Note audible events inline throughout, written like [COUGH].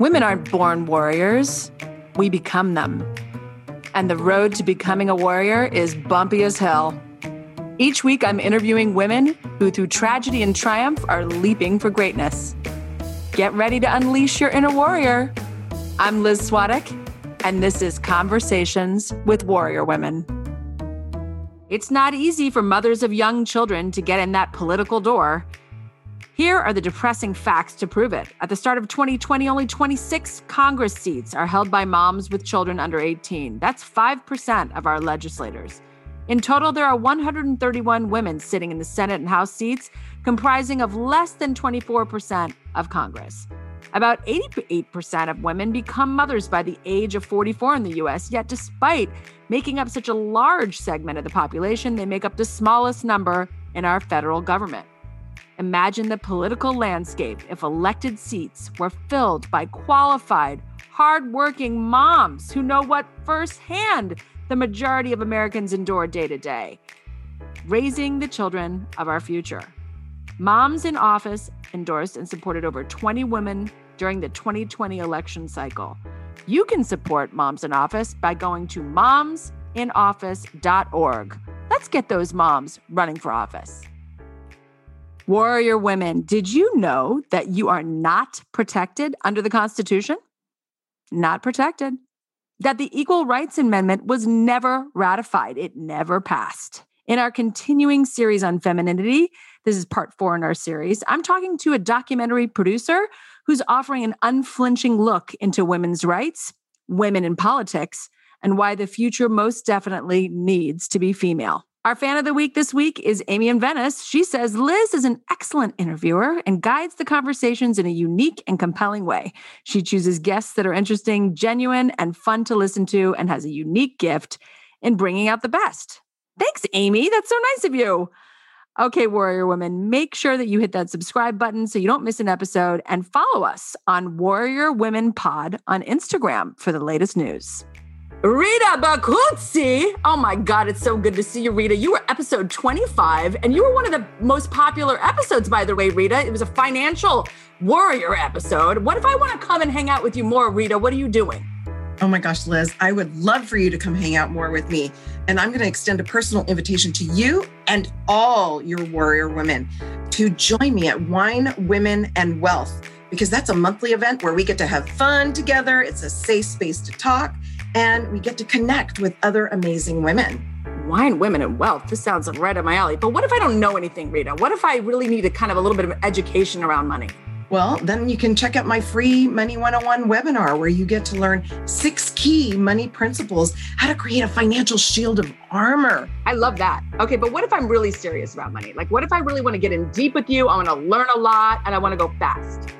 Women aren't born warriors, we become them. And the road to becoming a warrior is bumpy as hell. Each week, I'm interviewing women who, through tragedy and triumph, are leaping for greatness. Get ready to unleash your inner warrior. I'm Liz Swadek, and this is Conversations with Warrior Women. It's not easy for mothers of young children to get in that political door. Here are the depressing facts to prove it. At the start of 2020, only 26 Congress seats are held by moms with children under 18. That's 5% of our legislators. In total, there are 131 women sitting in the Senate and House seats, comprising of less than 24% of Congress. About 88% of women become mothers by the age of 44 in the US, yet, despite making up such a large segment of the population, they make up the smallest number in our federal government. Imagine the political landscape if elected seats were filled by qualified, hardworking moms who know what firsthand the majority of Americans endure day to day raising the children of our future. Moms in Office endorsed and supported over 20 women during the 2020 election cycle. You can support Moms in Office by going to momsinoffice.org. Let's get those moms running for office. Warrior women, did you know that you are not protected under the Constitution? Not protected. That the Equal Rights Amendment was never ratified, it never passed. In our continuing series on femininity, this is part four in our series, I'm talking to a documentary producer who's offering an unflinching look into women's rights, women in politics, and why the future most definitely needs to be female. Our fan of the week this week is Amy in Venice. She says Liz is an excellent interviewer and guides the conversations in a unique and compelling way. She chooses guests that are interesting, genuine, and fun to listen to, and has a unique gift in bringing out the best. Thanks, Amy. That's so nice of you. Okay, Warrior Women, make sure that you hit that subscribe button so you don't miss an episode and follow us on Warrior Women Pod on Instagram for the latest news. Rita Bacuzzi. Oh my God, it's so good to see you, Rita. You were episode 25, and you were one of the most popular episodes, by the way, Rita. It was a financial warrior episode. What if I want to come and hang out with you more, Rita? What are you doing? Oh my gosh, Liz, I would love for you to come hang out more with me. And I'm going to extend a personal invitation to you and all your warrior women to join me at Wine, Women, and Wealth, because that's a monthly event where we get to have fun together. It's a safe space to talk and we get to connect with other amazing women. Wine, women, and wealth. This sounds right up my alley. But what if I don't know anything, Rita? What if I really need a kind of a little bit of education around money? Well, then you can check out my free Money 101 webinar where you get to learn six key money principles, how to create a financial shield of armor. I love that. Okay, but what if I'm really serious about money? Like, what if I really want to get in deep with you? I want to learn a lot and I want to go fast.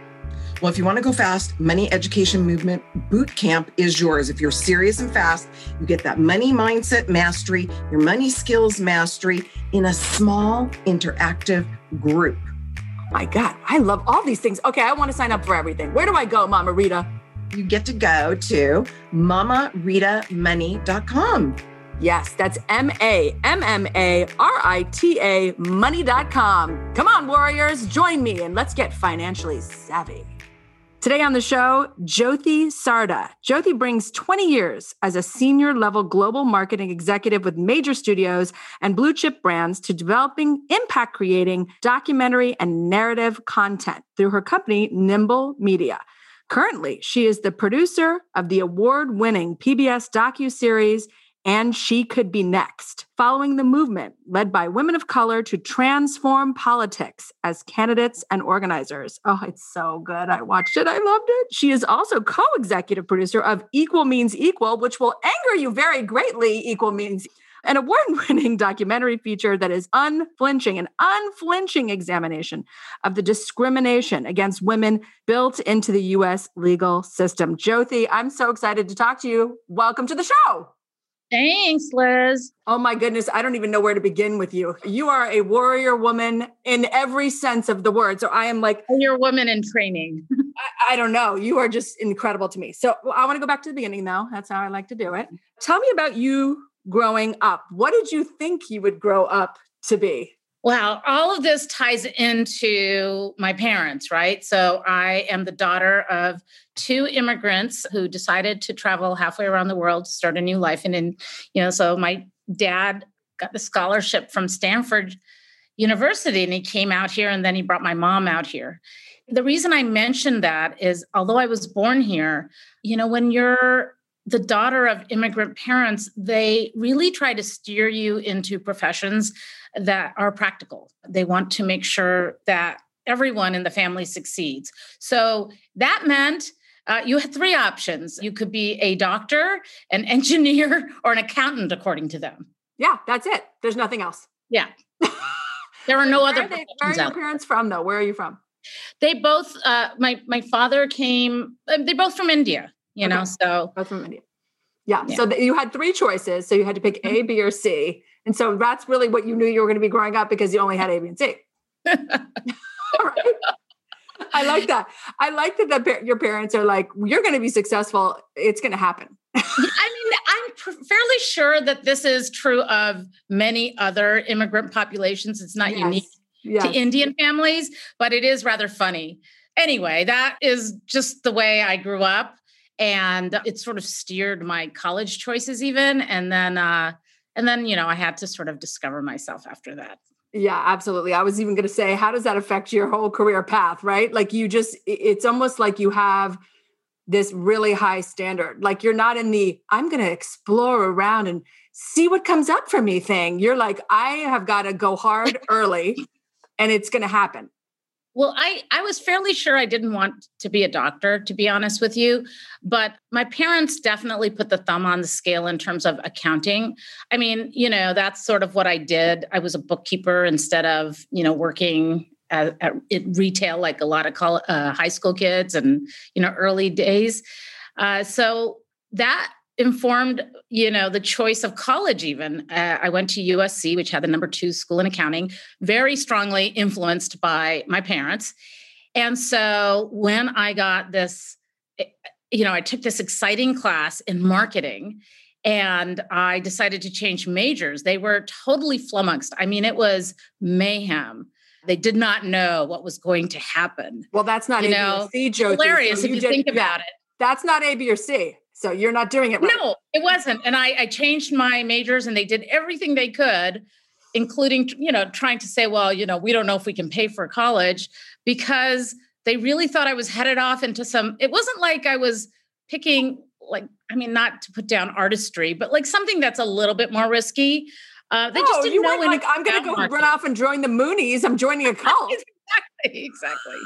Well, if you want to go fast, Money Education Movement Boot Camp is yours. If you're serious and fast, you get that money mindset mastery, your money skills mastery in a small interactive group. Oh my God, I love all these things. Okay, I want to sign up for everything. Where do I go, Mama Rita? You get to go to mammaritamoney.com. Yes, that's M A M M A R I T A money.com. Come on, warriors, join me and let's get financially savvy. Today on the show, Jyoti Sarda. Jyoti brings 20 years as a senior level global marketing executive with major studios and blue chip brands to developing impact creating documentary and narrative content through her company, Nimble Media. Currently, she is the producer of the award winning PBS docu-series and she could be next, following the movement led by women of color to transform politics as candidates and organizers. Oh, it's so good. I watched it. I loved it. She is also co executive producer of Equal Means Equal, which will anger you very greatly. Equal Means an award winning [LAUGHS] documentary feature that is unflinching, an unflinching examination of the discrimination against women built into the US legal system. Jyoti, I'm so excited to talk to you. Welcome to the show. Thanks, Liz. Oh my goodness, I don't even know where to begin with you. You are a warrior woman in every sense of the word. So I am like you're a woman in training. [LAUGHS] I, I, don't know. You are just incredible to me. So I want to go back to the beginning though. That's how I like to do it. Tell me about you growing up. What did you think you would grow up to be? Well, all of this ties into my parents, right? So I am the daughter of two immigrants who decided to travel halfway around the world to start a new life. And in, you know, so my dad got the scholarship from Stanford University and he came out here and then he brought my mom out here. The reason I mentioned that is although I was born here, you know, when you're the daughter of immigrant parents, they really try to steer you into professions that are practical. They want to make sure that everyone in the family succeeds. So that meant uh, you had three options. You could be a doctor, an [LAUGHS] engineer, or an accountant, according to them. Yeah, that's it. There's nothing else. Yeah. [LAUGHS] there are no where other. Are they, where are your parents from, though? Where are you from? They both. Uh, my my father came. Uh, they're both from India. You okay. know, so both from India. Yeah. yeah. So th- you had three choices. So you had to pick A, mm-hmm. Or C. And so that's really what you knew you were going to be growing up because you only had A, B, and C. [LAUGHS] right? I like that. I like that the, your parents are like, you're going to be successful. It's going to happen. I mean, I'm fairly sure that this is true of many other immigrant populations. It's not yes. unique yes. to Indian families, but it is rather funny. Anyway, that is just the way I grew up. And it sort of steered my college choices, even. And then, uh, and then, you know, I had to sort of discover myself after that. Yeah, absolutely. I was even going to say, how does that affect your whole career path, right? Like you just, it's almost like you have this really high standard. Like you're not in the, I'm going to explore around and see what comes up for me thing. You're like, I have got to go hard early and it's going to happen. Well, I, I was fairly sure I didn't want to be a doctor, to be honest with you. But my parents definitely put the thumb on the scale in terms of accounting. I mean, you know, that's sort of what I did. I was a bookkeeper instead of, you know, working at, at retail like a lot of college, uh, high school kids and, you know, early days. Uh, so that informed you know the choice of college even. Uh, i went to usc which had the number two school in accounting very strongly influenced by my parents. And so when i got this eh, you know i took this exciting class in marketing and i decided to change majors. They were totally flummoxed. I mean it was mayhem. They did not know what was going to happen. Well that's not you know C, hilarious so if you, did, think about it. That's not a b or c so you're not doing it right. No, it wasn't. And I, I changed my majors and they did everything they could, including, you know, trying to say, well, you know, we don't know if we can pay for college because they really thought I was headed off into some, it wasn't like I was picking like, I mean, not to put down artistry, but like something that's a little bit more risky. Uh, they no, just didn't you know. Like, I'm going to go market. run off and join the Moonies. I'm joining a [LAUGHS] cult. exactly. Exactly.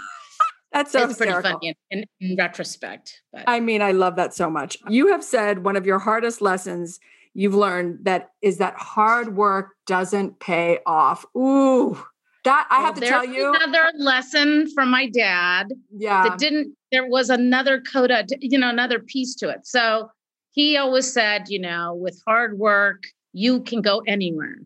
That's so it's pretty funny in, in, in retrospect. But. I mean, I love that so much. You have said one of your hardest lessons you've learned that is that hard work doesn't pay off. Ooh, that I well, have to tell you. Another lesson from my dad. Yeah. That didn't, there was another coda, you know, another piece to it. So he always said, you know, with hard work, you can go anywhere.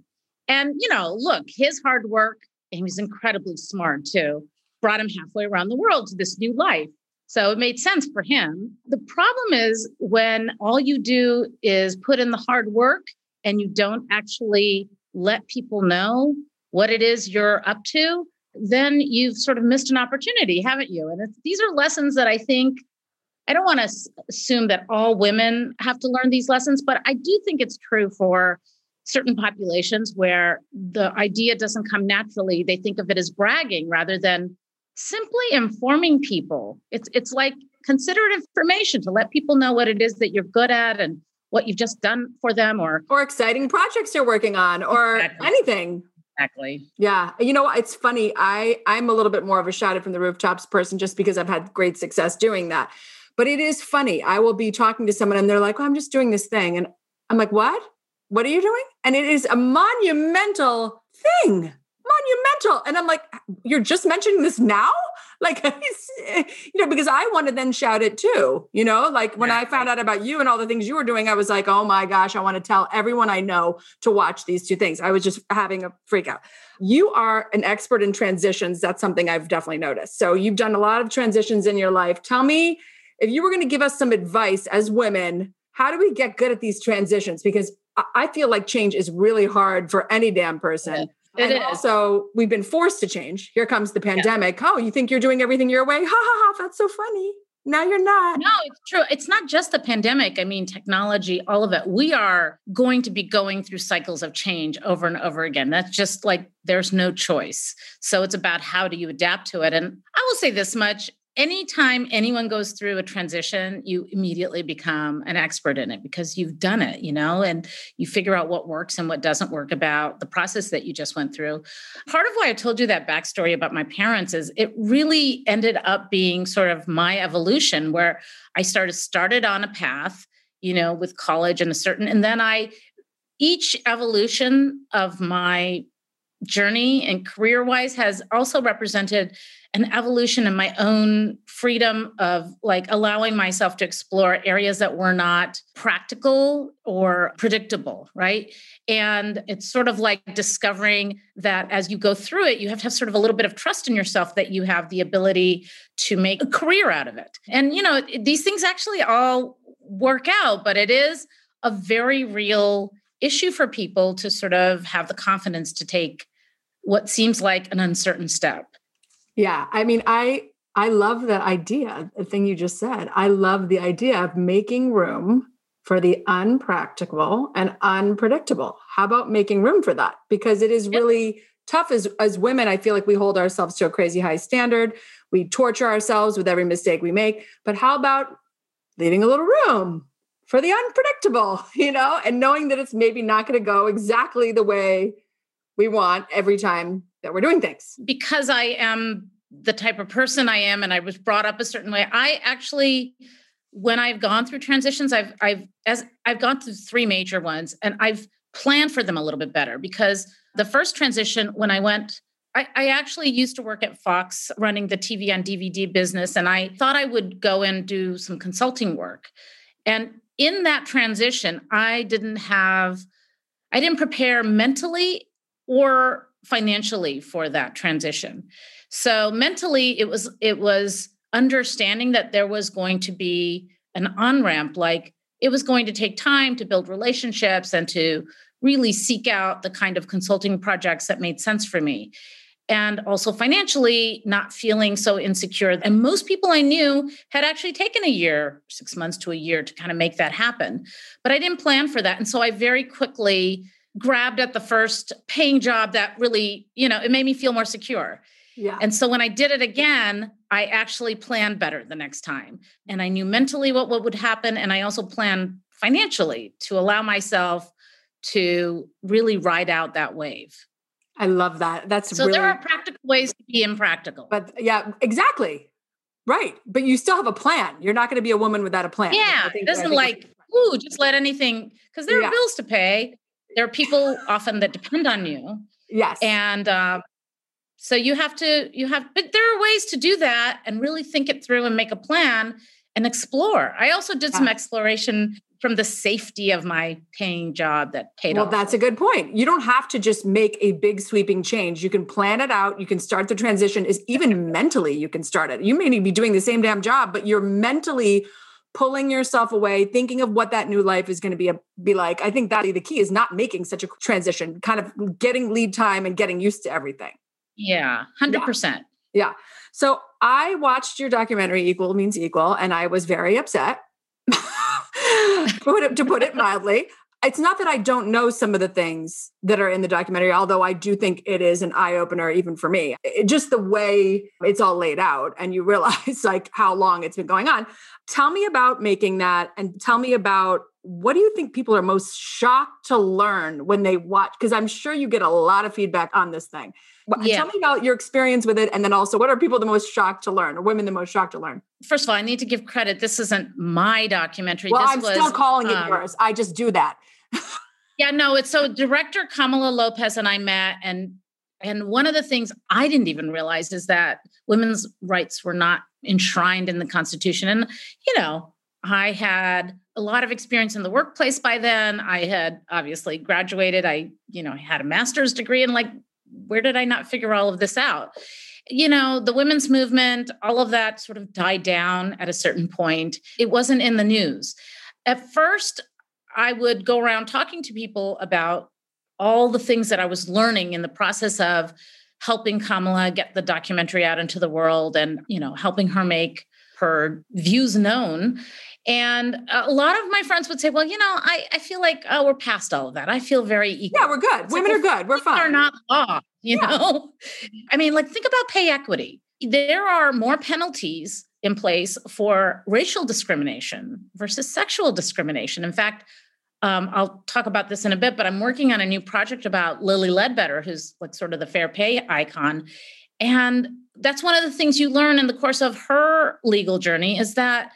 And, you know, look, his hard work, he was incredibly smart too brought him halfway around the world to this new life. So it made sense for him. The problem is when all you do is put in the hard work and you don't actually let people know what it is you're up to, then you've sort of missed an opportunity, haven't you? And these are lessons that I think I don't want to assume that all women have to learn these lessons, but I do think it's true for certain populations where the idea doesn't come naturally. They think of it as bragging rather than simply informing people. It's it's like considerate information to let people know what it is that you're good at and what you've just done for them or or exciting projects you're working on or exactly. anything. Exactly. Yeah. You know, it's funny. I I'm a little bit more of a shout it from the rooftops person just because I've had great success doing that. But it is funny. I will be talking to someone and they're like, oh, I'm just doing this thing. And I'm like, what? What are you doing? And it is a monumental thing monumental. And I'm like, you're just mentioning this now? [LAUGHS] Like, [LAUGHS] you know, because I want to then shout it too, you know, like when I found out about you and all the things you were doing, I was like, oh my gosh, I want to tell everyone I know to watch these two things. I was just having a freak out. You are an expert in transitions. That's something I've definitely noticed. So you've done a lot of transitions in your life. Tell me if you were going to give us some advice as women, how do we get good at these transitions? Because I feel like change is really hard for any damn person It and is. Also, we've been forced to change. Here comes the pandemic. Yeah. Oh, you think you're doing everything your way? Ha ha ha. That's so funny. Now you're not. No, it's true. It's not just the pandemic. I mean, technology, all of it. We are going to be going through cycles of change over and over again. That's just like there's no choice. So it's about how do you adapt to it. And I will say this much anytime anyone goes through a transition, you immediately become an expert in it because you've done it, you know, and you figure out what works and what doesn't work about the process that you just went through. Part of why I told you that backstory about my parents is it really ended up being sort of my evolution where I started started on a path, you know, with college and a certain, and then I each evolution of my journey and career wise has also represented an evolution in my own freedom of like allowing myself to explore areas that were not practical or predictable, right? And it's sort of like discovering that as you go through it, you have to have sort of a little bit of trust in yourself that you have the ability to make a career out of it. And, you know, these things actually all work out, but it is a very real issue for people to sort of have the confidence to take what seems like an uncertain step. Yeah. I mean, I I love that idea, the thing you just said. I love the idea of making room for the unpractical and unpredictable. How about making room for that? Because it is really tough as as women. I feel like we hold ourselves to a crazy high standard. We torture ourselves with every mistake we make. But how about leaving a little room for the unpredictable, [LAUGHS] you know, and knowing that it's maybe not going to go exactly the way we want every time that we're doing things. Because I am the type of person I am and I was brought up a certain way, I actually when I've gone through transitions, I've I've as I've gone through three major ones and I've planned for them a little bit better because the first transition when I went I, I, actually used to work at Fox running the TV on DVD business, and I thought I would go and do some consulting work. And in that transition, I didn't have, I didn't prepare mentally or financially for that transition. So mentally it was it was understanding that there was going to be an on-ramp like it was going to take time to build relationships and to really seek out the kind of consulting projects that made sense for me. And also financially not feeling so insecure. And most people i knew had actually taken a year 6 months to a year to kind of make that happen. But i didn't plan for that. And so i very quickly grabbed at the first paying job that really, you know, it made me feel more secure. Yeah. And so when I did it again, I actually planned better the next time. And I knew mentally what, what would happen. And I also planned financially to allow myself to really ride out that wave. I love that. That's so really... there are practical ways to be impractical. But yeah, exactly. Right. But you still have a plan. You're not going to be a woman without a plan. Yeah. It doesn't like, ooh, just let anything, because there are bills to pay there are people often that depend on you. Yes. And um, so you have to, you have, but there are ways to do that and really think it through and make a plan and explore. I also did some exploration from the safety of my paying job that paid well, off. that's a good point. You don't have to just make a big sweeping change. You can plan it out. You can start the transition is even mentally you can start it. You may be doing the same damn job, but you're mentally pulling yourself away, thinking of what that new life is going to be a, be like. I think that the key is not making such a transition, kind of getting lead time and getting used to everything. Yeah, 100%. Yeah. yeah. So I watched your documentary Equal Means Equal and I was very upset. [LAUGHS] to put it mildly it's not that I don't know some of the things that are in the documentary, although I do think it is an eye opener even for me. It, just the way it's all laid out, and you realize [LAUGHS] like how long it's been going on. Tell me about making that, and tell me about what do you think people are most shocked to learn when they watch? Because I'm sure you get a lot of feedback on this thing. Yeah. Tell me about your experience with it, and then also what are people the most shocked to learn, or women the most shocked to learn? First of all, I need to give credit. This isn't my documentary. Well, this I'm was, still calling it um, yours. I just do that yeah, no, it's so director Kamala Lopez and I met and and one of the things I didn't even realize is that women's rights were not enshrined in the Constitution. And, you know, I had a lot of experience in the workplace by then. I had obviously graduated. I, you know, had a master's degree and like, where did I not figure all of this out? You know, the women's movement, all of that sort of died down at a certain point. It wasn't in the news. At first, I would go around talking to people about all the things that I was learning in the process of helping Kamala get the documentary out into the world and, you know, helping her make her views known. And a lot of my friends would say, well, you know, I, I feel like oh, we're past all of that. I feel very equal. Yeah, we're good. It's Women like, are good. We're fine. They're not law, you yeah. know? I mean, like think about pay equity. There are more penalties in place for racial discrimination versus sexual discrimination. In fact, um, I'll talk about this in a bit, but I'm working on a new project about Lilly Ledbetter, who's like sort of the fair pay icon. And that's one of the things you learn in the course of her legal journey is that,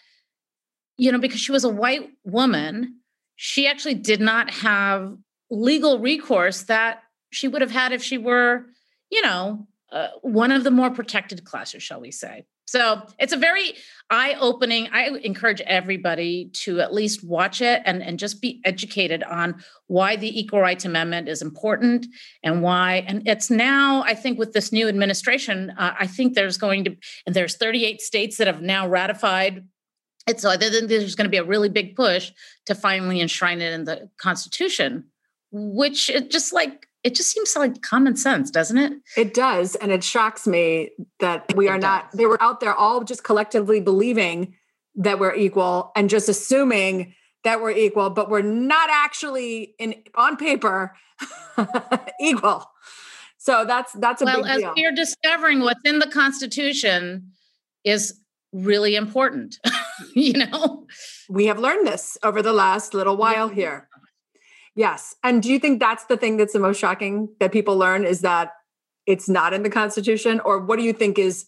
you know, because she was a white woman, she actually did not have legal recourse that she would have had if she were, you know, uh, one of the more protected classes, shall we say. So it's a very eye opening. I encourage everybody to at least watch it and, and just be educated on why the Equal Rights Amendment is important and why. And it's now, I think, with this new administration, uh, I think there's going to, and there's 38 states that have now ratified it. So I think there's going to be a really big push to finally enshrine it in the Constitution, which it just like it just seems like common sense, doesn't it? It does. And it shocks me that we are not, they were out there all just collectively believing that we're equal and just assuming that we're equal, but we're not actually in on paper [LAUGHS] equal. So that's that's a well, as deal. we're discovering what's in the Constitution is really important. [LAUGHS] you know, we have learned this over the last little while here. Yes. And do you think that's the thing that's the most shocking that people learn is that it's not in the Constitution? Or what do you think is?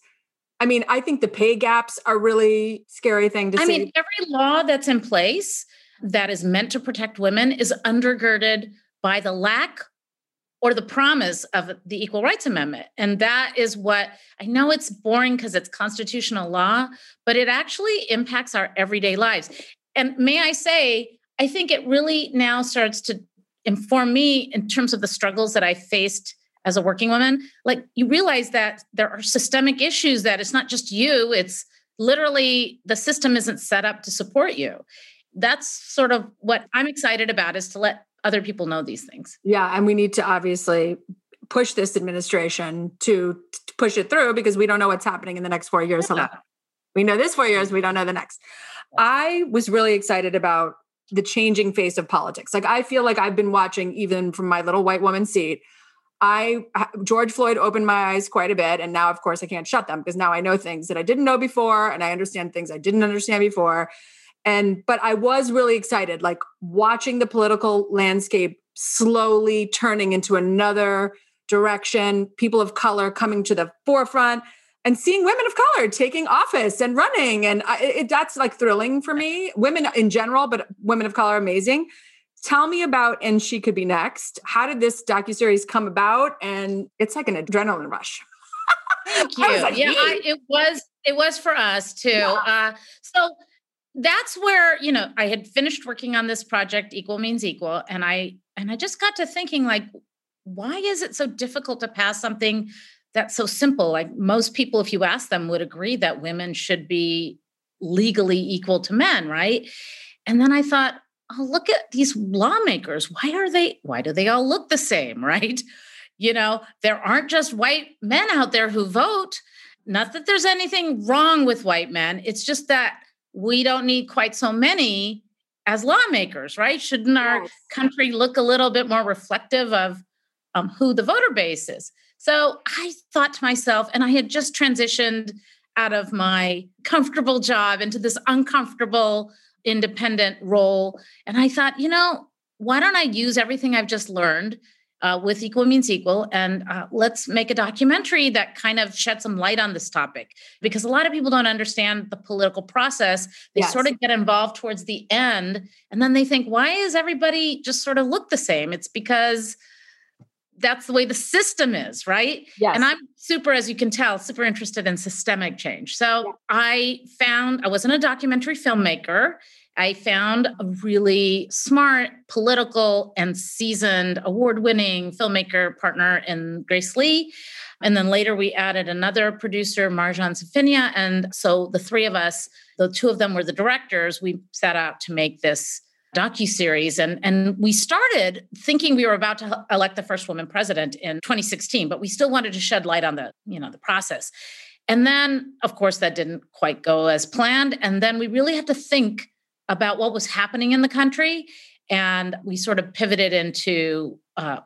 I mean, I think the pay gaps are really scary thing to I see. I mean, every law that's in place that is meant to protect women is undergirded by the lack or the promise of the Equal Rights Amendment. And that is what I know it's boring because it's constitutional law, but it actually impacts our everyday lives. And may I say, I think it really now starts to inform me in terms of the struggles that I faced as a working woman. Like you realize that there are systemic issues that it's not just you, it's literally the system isn't set up to support you. That's sort of what I'm excited about is to let other people know these things. Yeah, and we need to obviously push this administration to, to push it through because we don't know what's happening in the next 4 years. Yeah. We know this 4 years, we don't know the next. I was really excited about the changing face of politics. Like I feel like I've been watching even from my little white woman seat. I George Floyd opened my eyes quite a bit and now of course I can't shut them because now I know things that I didn't know before and I understand things I didn't understand before. And but I was really excited like watching the political landscape slowly turning into another direction, people of color coming to the forefront and seeing women of color taking office and running and I, it, that's like thrilling for me. Women in general but women of color amazing. Tell me about and she could be next. How did this docu-series come about? And it's like an adrenaline rush. Thank [LAUGHS] you. like, yeah I, it was it was for us too. Yeah. uh, so that's where you know i had finished working on this project equal means equal and i and i just got to thinking like why is it so difficult to pass something that's so simple. Like most people, if you ask them, would agree that women should be legally equal to men, right? And then I thought, oh, look at these lawmakers. Why are they, why do they all look the same, [LAUGHS] right? You know, there aren't just white men out there who vote. Not that there's anything wrong with white men. It's just that we don't need quite so many as lawmakers, right? Shouldn't our yes. country look a little bit more reflective of um, who the voter base is? So I thought to myself, and I had just transitioned out of my comfortable job into this uncomfortable independent role. And I thought, you know, why don't I use everything I've just learned uh, with Equal Means Equal and uh, let's make a documentary that kind of shed some light on this topic? Because a lot of people don't understand the political process. They yes. sort of get involved towards the end and then they think, why is everybody just sort of look the same? It's because that's the way the system is, right? Yes. And I'm super, as you can tell, super interested in systemic change. So yeah. I found I wasn't a documentary filmmaker. I found a really smart, political, and seasoned award winning filmmaker partner in Grace Lee. And then later we added another producer, Marjan Safinia. And so the three of us, the two of them were the directors, we set out to make this docu-series. And and we started thinking we were about to elect the first woman president in 2016 but we still wanted to shed light on the you know the process. And then of course that didn't quite go as planned. And then we really had to think about what was happening in the country. And we sort of pivoted into uh,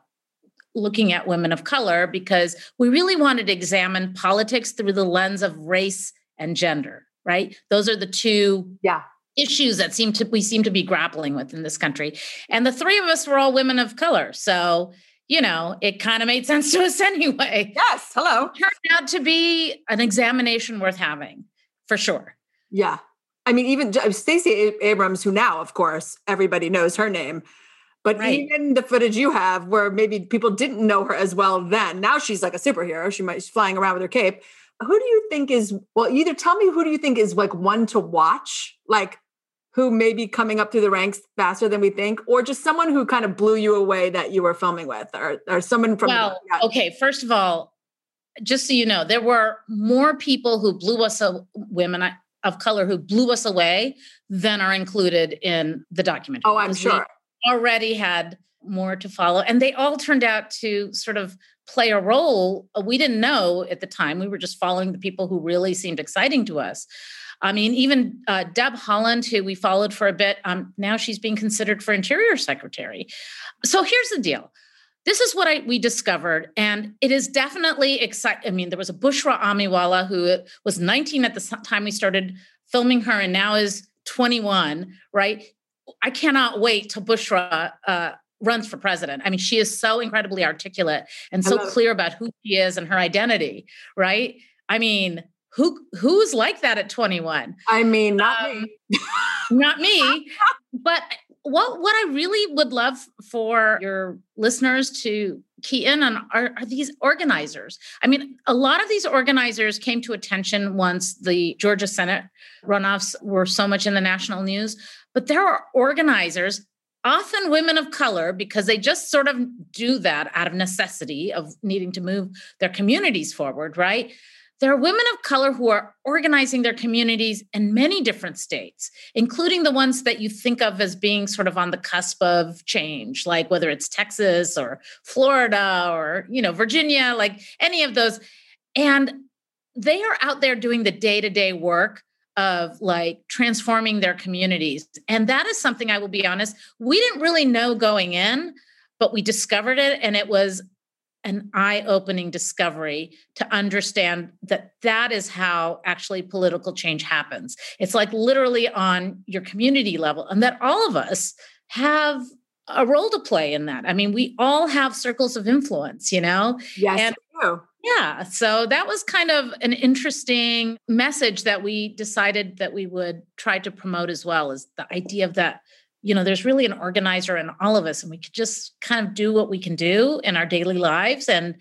looking at women of color because we really wanted to examine politics through the lens of race and gender right? Those are the two yeah issues that seem to we seem to be grappling with in this country. And the three of us were all women of color. So, you know, it kind of made [LAUGHS] sense to us anyway. Yes. Hello. It turned out to be an examination worth having for sure. Yeah. I mean, even Stacey Abrams, who now, of course, everybody knows her name, but right. even the footage you have where maybe people didn't know her as well then, now she's like a superhero. She might be flying around with her cape. Who do you think is, well, either tell me who do you think is like one to watch? Like who may be coming up through the ranks faster than we think, or just someone who kind of blew you away that you were filming with, or, or someone from. Well, yeah. okay. First of all, just so you know, there were more people who blew us, a, women of color who blew us away than are included in the documentary. Oh, I'm sure. Already had more to follow, and they all turned out to sort of play a role we didn't know at the time. We were just following the people who really seemed exciting to us. I mean, even uh, Deb Haaland, who we followed for a bit, um, now she's being considered for Interior Secretary. So here's the deal. This is what I, we discovered, and it is definitely exciting. I mean, there was a Bushra Amiwala who was 19 at the time we started filming her, and now is 21. Right? I cannot wait till Bushra uh, runs for president. I mean, she is so incredibly articulate and so clear about who she is and her identity. Right? I mean, who who's like that at 21 i mean not um, me not me. But what what i really would love for your listeners to key in on are, are these organizers. I mean a lot of these organizers came to attention once the georgia senate runoffs were so much in the national news. But there are organizers often women of color because they just sort of do that out of necessity of needing to move their communities forward right there are women of color who are organizing their communities in many different states, including the ones that you think of as being sort of on the cusp of change, like whether it's Texas or Florida or, you know, Virginia, like any of those. And they are out there doing the day to day work of like transforming their communities. And that is something I will be honest, we didn't really know going in, but we discovered it and it was an eye-opening discovery to understand that that is how actually political change happens. It's like literally on your community level and that all of us have a role to play in that. I mean we all have circles of influence you know? Yes and, yeah so that was kind of an interesting message that we decided that we would try to promote as well as the idea of that you know, there's really an organizer in all of us, and we could just kind of do what we can do in our daily lives, and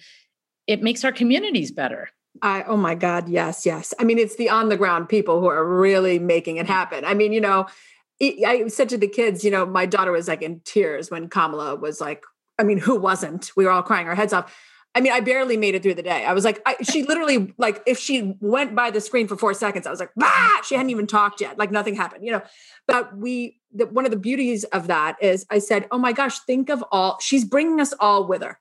it makes our communities better. I, oh my God, yes, yes. I mean, it's the on the ground people who are really making it happen. I mean, you know, I said to the kids, you know, my daughter was like in tears when Kamala was like, I mean, who wasn't? We were all crying our heads off. I mean, I barely made it through the day. I was like, I, she literally, like, if she went by the screen for four seconds, I was like, bah, she hadn't even talked yet. Like, nothing happened, you know. But we, the, one of the beauties of that is I said, oh my gosh, think of all, she's bringing us all with her.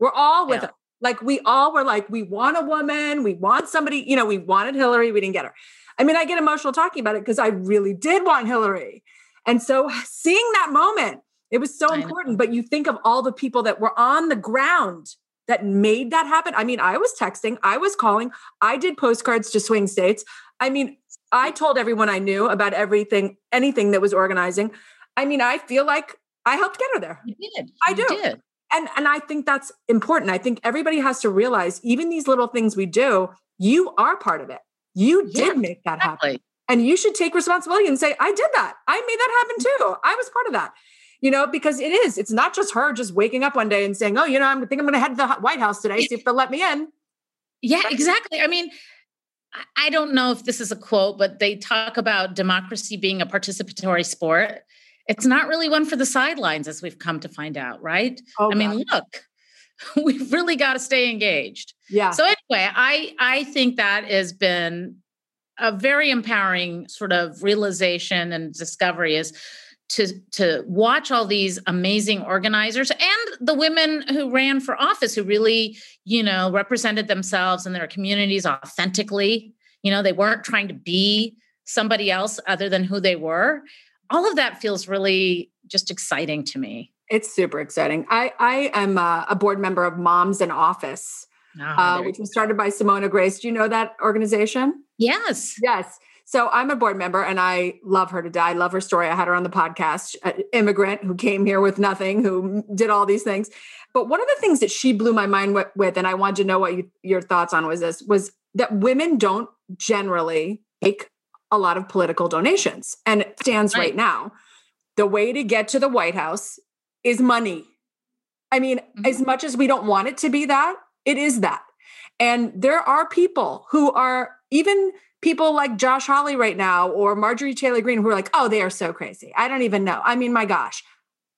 We're all with yeah. her. Like, we all were like, we want a woman, we want somebody, you know, we wanted Hillary, we didn't get her. I mean, I get emotional talking about it because I really did want Hillary. And so seeing that moment, it was so important. But you think of all the people that were on the ground that made that happen. I mean, I was texting, I was calling, I did postcards to swing states. I mean, I told everyone I knew about everything, anything that was organizing. I mean, I feel like I helped get her there. You did. I do. Did. And and I think that's important. I think everybody has to realize even these little things we do, you are part of it. You yeah, did make that exactly. happen. And you should take responsibility and say, I did that. I made that happen too. I was part of that you know, because it is, it's not just her just waking up one day and saying, oh, you know, I think I'm going to head to the White House today, see if they'll let me in. Yeah, exactly. I mean, I don't know if this is a quote, but they talk about democracy being a participatory sport. It's not really one for the sidelines, as we've come to find out, right? Oh, I mean, look, [LAUGHS] we've really got to stay engaged. Yeah. So anyway, I I think that has been a very empowering sort of realization and discovery is to to watch all these amazing organizers and the women who ran for office who really you know represented themselves and their communities authentically. You know they weren't trying to be somebody else other than who they were. All of that feels really just exciting to me. It's super exciting. I i am a, a board member of moms in office oh, uh, which was started by simona grace. Do you know that organization? Yes. Yes so I'm a board member and I love her to die. I love her story. I had her on the podcast, an immigrant who came here with nothing, who did all these things. But one of the things that she blew my mind with, with and I wanted to know what you, your thoughts on was this, was that women don't generally take a lot of political donations. And it stands right, right now. The way to get to the White House is money. I mean, mm-hmm. as much as we don't want it to be that, it is that. And there are people who are even people like Josh Hawley right now or Marjorie Taylor Greene who are like, oh, they are so crazy. I don't even know. I mean, my gosh.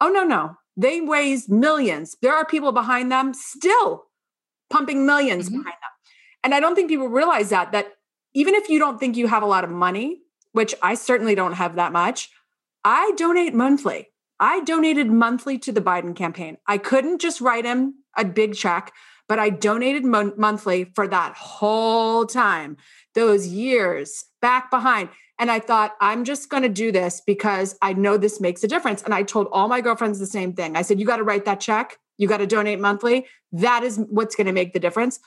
Oh, no, no. They raise millions. There are people behind them still pumping 1000000s mm-hmm. behind them. And I don't think people realize that, that even if you don't think you have a lot of money, which I certainly don't have that much, I donate monthly. I donated monthly to the Biden campaign. I couldn't just write him a big check, but I donated mon- monthly for that whole time those years back behind. And I thought, I'm just going to do this because I know this makes a difference. And I told all my girlfriends the same thing. I said, You got to write that check. You got to donate monthly. That is what's going to make the difference.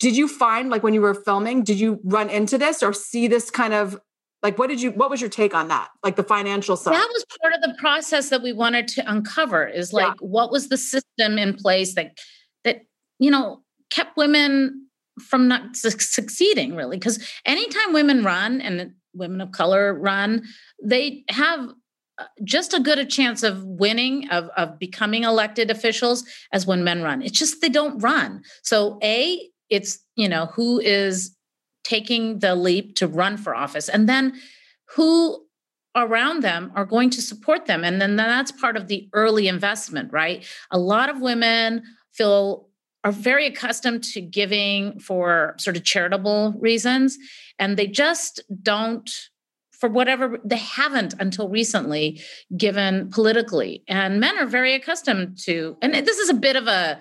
Did you find, like, when you were filming, did you run into this or see this kind of like what did you what was your take on that like the financial side that was part of the process that we wanted to uncover is like yeah. what was the system in place that that you know kept women from not su- succeeding really. Because anytime women run and women of color run they have uh, just a good a chance of winning of, of becoming elected officials as when men run. It's just they don't run. So a it's you know who is taking the leap to run for office and then who around them are going to support them and then that's part of the early investment right? A lot of women feel are very accustomed to giving for sort of charitable reasons and they just don't for whatever they haven't until recently given politically and men are very accustomed to and this is a bit of a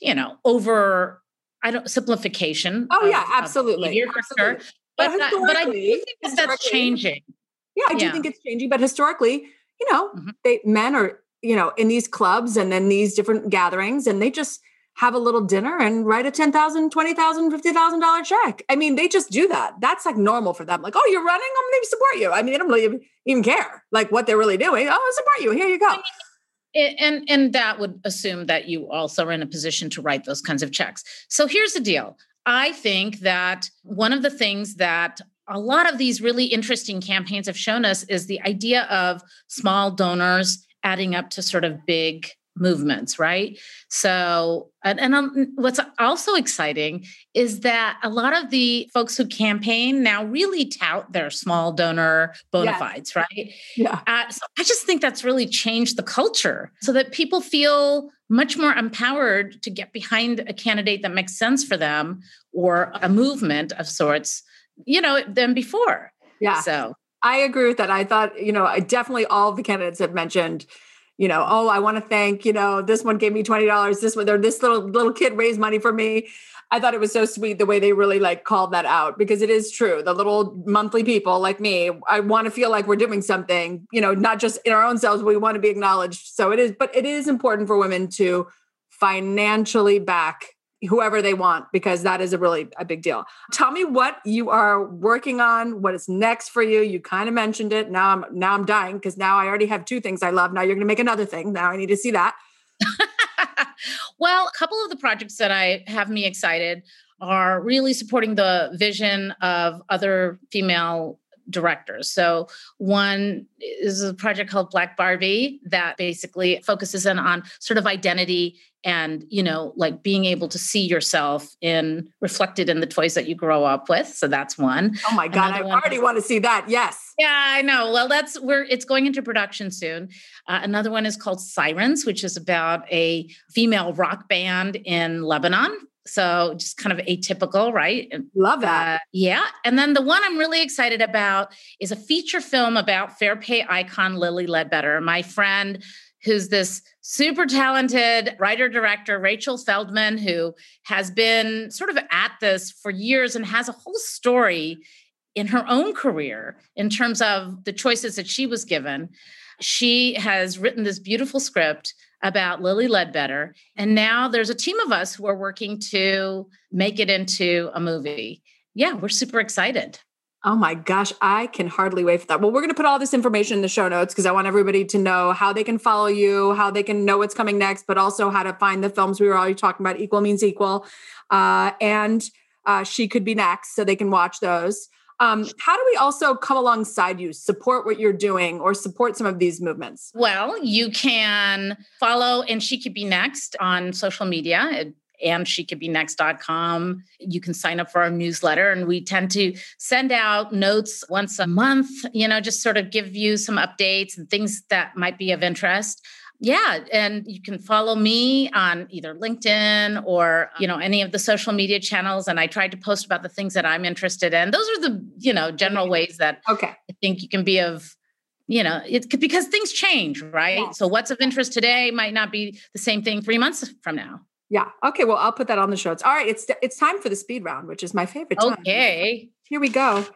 you know over i don't simplification oh of, yeah absolutely, for absolutely. sure but, but, but i do think that that's changing yeah i do yeah. think it's changing but historically you know mm-hmm. they men are you know in these clubs and then these different gatherings and they just have a little dinner and write a $10,000, $20,000, $50,000 check. I mean, they just do that. That's like normal for them. Like, oh, you're running? I'm going to support you. I mean, they don't really even care like what they're really doing. Oh, I support you. Here you go. I mean, and and that would assume that you also are in a position to write those kinds of checks. So here's the deal. I think that one of the things that a lot of these really interesting campaigns have shown us is the idea of small donors adding up to sort of big movements, right? So, and, and um, what's also exciting is that a lot of the folks who campaign now really tout their small donor bona fides, right? Yeah. Uh, so I just think that's really changed the culture so that people feel much more empowered to get behind a candidate that makes sense for them or a movement of sorts, you know, than before. Yeah. So I agree with that. I thought, you know, I definitely all the candidates have mentioned you know, oh, I want to thank, you know, this one gave me $20. This one, or this little little kid raised money for me. I thought it was so sweet the way they really like called that out because it is true. The little monthly people like me, I want to feel like we're doing something, you know, not just in our own selves, we want to be acknowledged. So it is, but it is important for women to financially back whoever they want because that is a really a big deal. Tell me what you are working on, what is next for you. You kind of mentioned it. Now I'm now I'm dying because now I already have two things I love. Now you're going to make another thing. Now I need to see that. [LAUGHS] well, a couple of the projects that I have me excited are really supporting the vision of other female directors. So one is a project called Black Barbie that basically focuses in on sort of identity and you know like being able to see yourself in reflected in the toys that you grow up with. So that's one. Oh my god Another i already want to see that yes. Yeah i know. Well that's where it's going into production soon. Uh, another one is called sirens which is about a female rock band in lebanon So just kind of atypical, right? Love that. Uh, yeah. And then the one I'm really excited about is a feature film about fair pay icon Lilly Ledbetter, my friend who's this super talented writer director, Rachel Feldman, who has been sort of at this for years and has a whole story in her own career in terms of the choices that she was given. She has written this beautiful script about Lilly Ledbetter. And now there's a team of us who are working to make it into a movie. Yeah, we're super excited. Oh my gosh, I can hardly wait for that. Well, we're going to put all this information in the show notes because I want everybody to know how they can follow you, how they can know what's coming next, but also how to find the films we were already talking about. Equal means equal. Uh, and uh, She Could Be Next, so they can watch those. Um, how do we also come alongside you, support what you're doing, or support some of these movements? Well, you can follow and She Could Be Next on social media and she could be next.com. You can sign up for our newsletter, and we tend to send out notes once a month, you know, just sort of give you some updates and things that might be of interest yeah and you can follow me on either linkedin or you know any of the social media channels and i tried to post about the things that i'm interested in. Those are the you know general ways that okay. I think you can be of you know it because things change right? So what's of interest today might not be the same thing three months from now. Yeah. Okay well i'll put that on the show. It's All right it's it's time for the speed round which is my favorite time. okay. Here we go.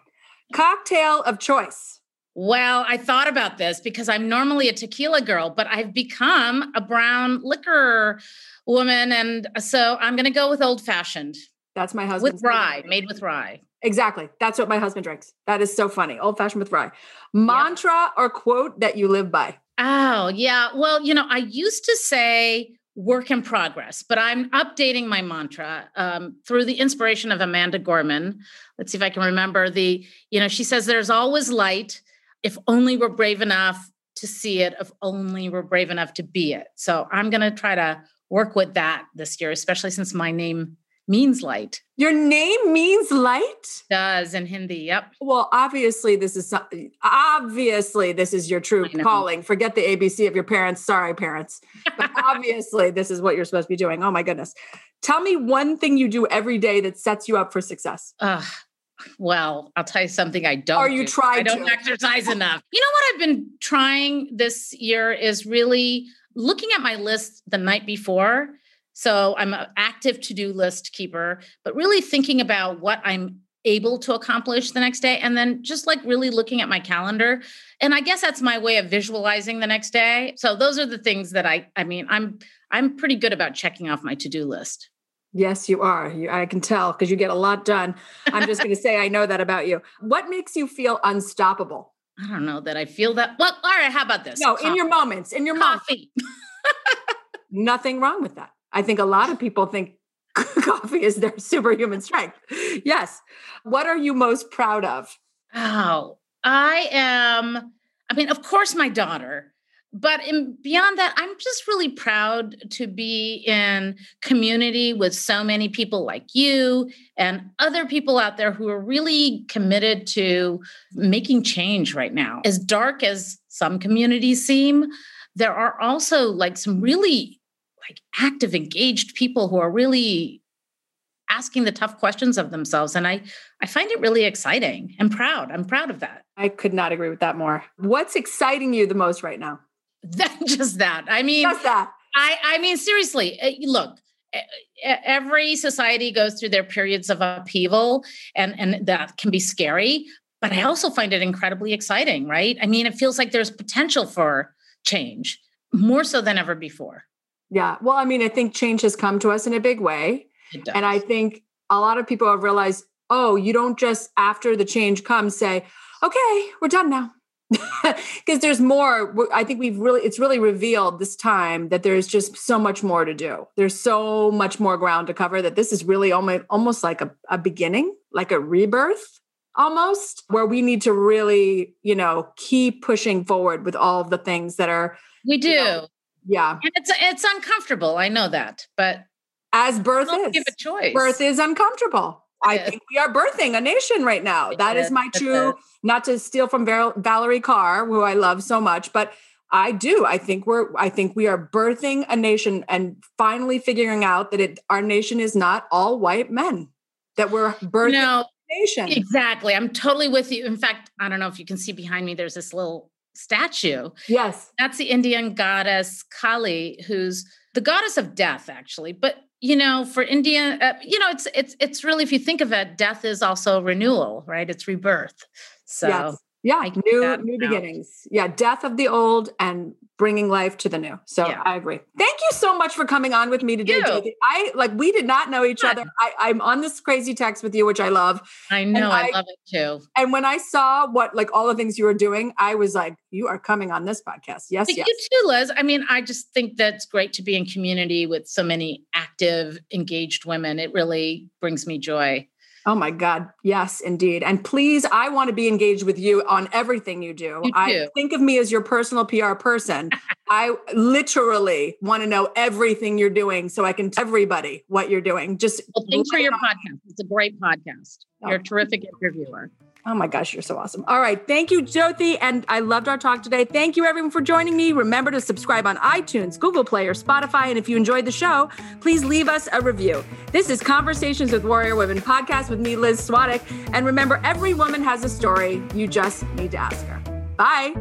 Cocktail of choice well, I thought about this because I'm normally a tequila girl, but I've become a brown liquor woman. And so I'm going to go with old fashioned. That's my husband. With rye, made with rye. Exactly. That's what my husband drinks. That is so funny. Old fashioned with rye. Mantra or quote that you live by? Oh, yeah. Well, you know, I used to say work in progress, but I'm updating my mantra um, through the inspiration of Amanda Gorman. Let's see if I can remember the, you know, she says, there's always light if only we're brave enough to see it, if only we're brave enough to be it. So I'm going to try to work with that this year, especially since my name means light. Your name means light? Does in Hindi. Yep. Well, obviously this is obviously this is your true calling. Forget the ABC of your parents. Sorry, parents. But [LAUGHS] obviously this is what you're supposed to be doing. Oh my goodness. Tell me one thing you do every day that sets you up for success. Uh, well, I'll tell you something I don't. Are you do. trying? I don't to? exercise enough. You know what I've been trying this year is really looking at my list the night before. So I'm an active to-do list keeper, but really thinking about what I'm able to accomplish the next day and then just like really looking at my calendar and i guess that's my way of visualizing the next day so those are the things that i i mean i'm i'm pretty good about checking off my to-do list Yes, you are. You, I can tell because you get a lot done. I'm just going to say I know that about you. What makes you feel unstoppable? I don't know that I feel that. Well, all right. How about this? No, Coffee. in your moments, in your coffee. [LAUGHS] Nothing wrong with that. I think a lot of people think [LAUGHS] coffee is their superhuman strength. Yes. What are you most proud of? Oh, I am. I mean, of course, my daughter but in, beyond that i'm just really proud to be in community with so many people like you and other people out there who are really committed to making change right now. As dark as some communities seem there are also like some really like active engaged people who are really asking the tough questions of themselves and i i find it really exciting and proud. I'm proud of that. I could not agree with that more. What's exciting you the most right now [LAUGHS] that just that. I mean, just that. I I mean, seriously, eh, look. Every society goes through their periods of upheaval, and and that can be scary. But I also find it incredibly exciting, right? I mean, it feels like there's potential for change more so than ever before. Yeah. Well, I mean, I think change has come to us in a big way. And I think a lot of people have realized, oh, you don't just after the change comes say, okay, we're done now [LAUGHS] because there's more i think we've really it's really revealed this time that there's just so much more to do. There's so much more ground to cover that this is really almost almost like a, a beginning like a rebirth almost where we need to really you know keep pushing forward with all of the things that are we do. you know, yeah. And it's it's uncomfortable i know that but as birth is give a choice. Birth is uncomfortable I think we are birthing a nation right now. That is my true, not to steal from Val- Valarie Kaur, who I love so much, but I do. I think we're I think we are birthing a nation and finally figuring out that it our nation is not all white men. That we're birthing no, a nation. Exactly. I'm totally with you. In fact, I don't know if you can see behind me there's this little statue. Yes. That's the Indian goddess Kali who's the goddess of death actually. But you know, for India, uh, you know, it's it's it's really if you think of it, death is also renewal, right? It's rebirth. So yes. Yeah, new new beginnings. Yeah, death of the old and bringing life to the new. So yeah. I agree. Thank you so much for coming on with me today. I like we did not know each other. I, am on this crazy text with you, which I love. I know, I, I, love it too. And when I saw what like all the things you were doing, I was like, you are coming on this podcast. Yes, Thank yes. you too, Liz. I mean, I just think that's great to be in community with so many active, engaged women. It really brings me joy. Oh my God. Yes, indeed. And please, I want to be engaged with you on everything you do. You I think of me as your personal PR person. [LAUGHS] I literally want to know everything you're doing so I can tell everybody what you're doing. Just well, thanks for your podcast. It's a great podcast. You're a oh, terrific interviewer. Oh my gosh, you're so awesome. All right. Thank you, Jyoti. And I loved our talk today. Thank you, everyone, for joining me. Remember to subscribe on iTunes, Google Play, or Spotify. And if you enjoyed the show, please leave us a review. This is Conversations with Warrior Women podcast with me, Liz Svatek. And remember, every woman has a story. You just need to ask her. Bye.